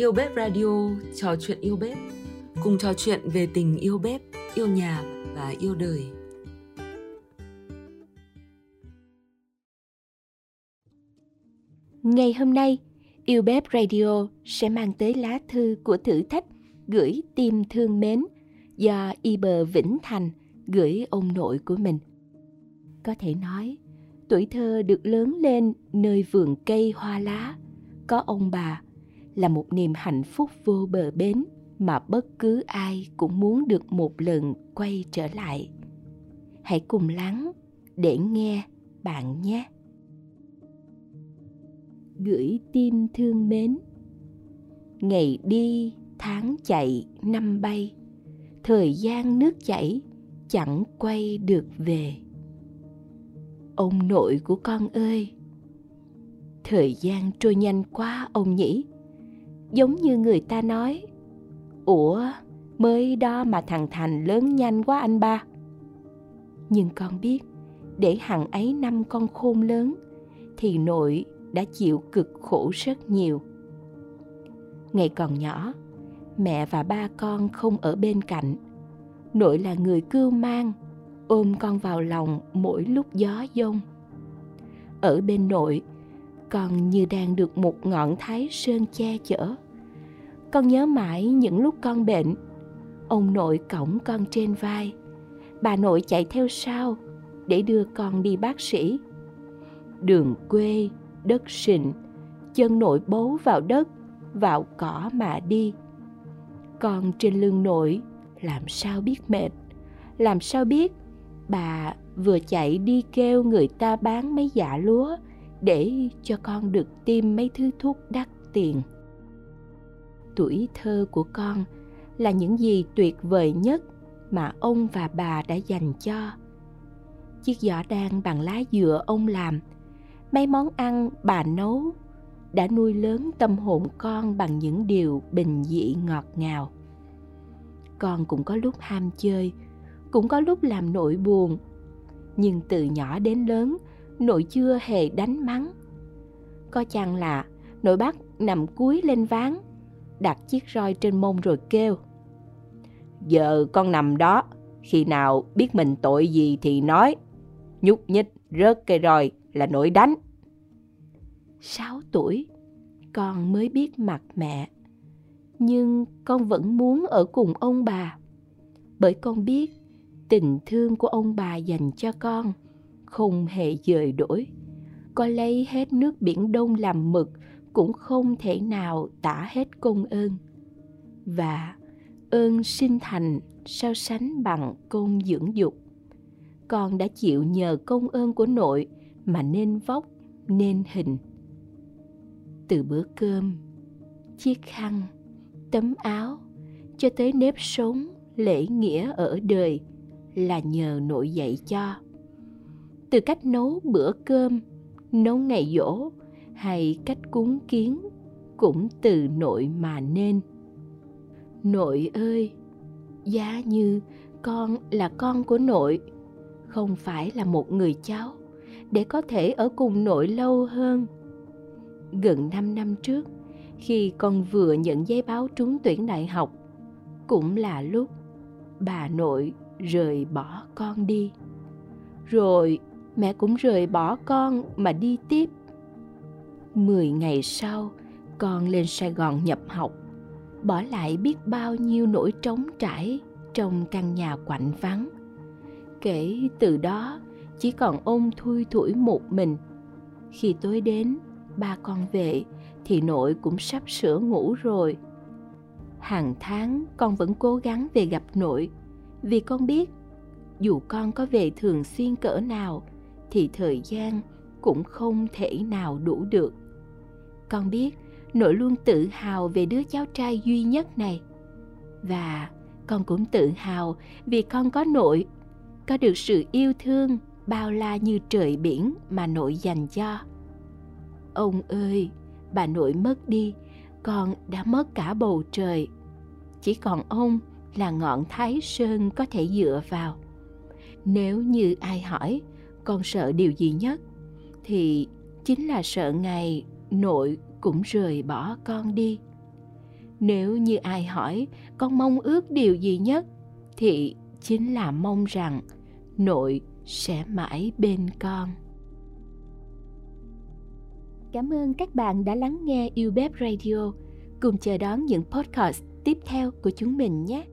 Yêu Bếp Radio trò chuyện yêu bếp Cùng trò chuyện về tình yêu bếp, yêu nhà và yêu đời Ngày hôm nay, Yêu Bếp Radio sẽ mang tới lá thư của thử thách gửi tim thương mến do Y Bờ Vĩnh Thành gửi ông nội của mình. Có thể nói, tuổi thơ được lớn lên nơi vườn cây hoa lá, có ông bà là một niềm hạnh phúc vô bờ bến mà bất cứ ai cũng muốn được một lần quay trở lại. Hãy cùng lắng để nghe bạn nhé. Gửi tim thương mến Ngày đi, tháng chạy, năm bay Thời gian nước chảy chẳng quay được về ông nội của con ơi thời gian trôi nhanh quá ông nhỉ giống như người ta nói, ủa, mới đó mà thằng thành lớn nhanh quá anh ba. Nhưng con biết, để hằng ấy năm con khôn lớn, thì nội đã chịu cực khổ rất nhiều. Ngày còn nhỏ, mẹ và ba con không ở bên cạnh. Nội là người cưu mang, ôm con vào lòng mỗi lúc gió dông. Ở bên nội con như đang được một ngọn thái sơn che chở. Con nhớ mãi những lúc con bệnh, ông nội cõng con trên vai. Bà nội chạy theo sau để đưa con đi bác sĩ. Đường quê, đất sình, chân nội bấu vào đất, vào cỏ mà đi. Con trên lưng nội, làm sao biết mệt? Làm sao biết bà vừa chạy đi kêu người ta bán mấy dạ lúa để cho con được tiêm mấy thứ thuốc đắt tiền. Tuổi thơ của con là những gì tuyệt vời nhất mà ông và bà đã dành cho. Chiếc giỏ đan bằng lá dừa ông làm, mấy món ăn bà nấu đã nuôi lớn tâm hồn con bằng những điều bình dị ngọt ngào. Con cũng có lúc ham chơi, cũng có lúc làm nỗi buồn, nhưng từ nhỏ đến lớn nội chưa hề đánh mắng. Có chăng là nội bác nằm cúi lên ván, đặt chiếc roi trên mông rồi kêu, giờ con nằm đó, khi nào biết mình tội gì thì nói, nhúc nhích rớt cây roi là nội đánh. Sáu tuổi, con mới biết mặt mẹ, nhưng con vẫn muốn ở cùng ông bà, bởi con biết tình thương của ông bà dành cho con không hề dời đổi. Có lấy hết nước biển đông làm mực, cũng không thể nào tả hết công ơn. Và ơn sinh thành so sánh bằng công dưỡng dục. Con đã chịu nhờ công ơn của nội mà nên vóc, nên hình. Từ bữa cơm, chiếc khăn, tấm áo, cho tới nếp sống lễ nghĩa ở đời là nhờ nội dạy cho từ cách nấu bữa cơm, nấu ngày dỗ hay cách cúng kiến cũng từ nội mà nên. Nội ơi giá như, con là con của nội, không phải là một người cháu, để có thể ở cùng nội lâu hơn. Gần 5 năm trước, khi con vừa nhận giấy báo trúng tuyển đại học, cũng là lúc bà nội rời bỏ con đi. Rồi mẹ cũng rời bỏ con mà đi tiếp. Mười ngày sau, con lên sài gòn nhập học. Bỏ lại biết bao nhiêu nỗi trống trải trong căn nhà quạnh vắng. Kể từ đó, chỉ còn ông thui thủi một mình. Khi tối đến, ba con về thì nội cũng sắp sửa ngủ rồi. Hàng tháng, con vẫn cố gắng về gặp nội, vì con biết dù con có về thường xuyên cỡ nào thì thời gian cũng không thể nào đủ được. Con biết nội luôn tự hào về đứa cháu trai duy nhất này. Và con cũng tự hào vì con có nội, có được sự yêu thương bao la như trời biển mà nội dành cho. Ông ơi, bà nội mất đi, con đã mất cả bầu trời. Chỉ còn ông là ngọn thái sơn có thể dựa vào. Nếu như ai hỏi con sợ điều gì nhất? Thì chính là sợ ngày nội cũng rời bỏ con đi. Nếu như ai hỏi con mong ước điều gì nhất, thì chính là mong rằng nội sẽ mãi bên con. Cảm ơn các bạn đã lắng nghe yêu bếp radio. Cùng chờ đón những podcast tiếp theo của chúng mình nhé.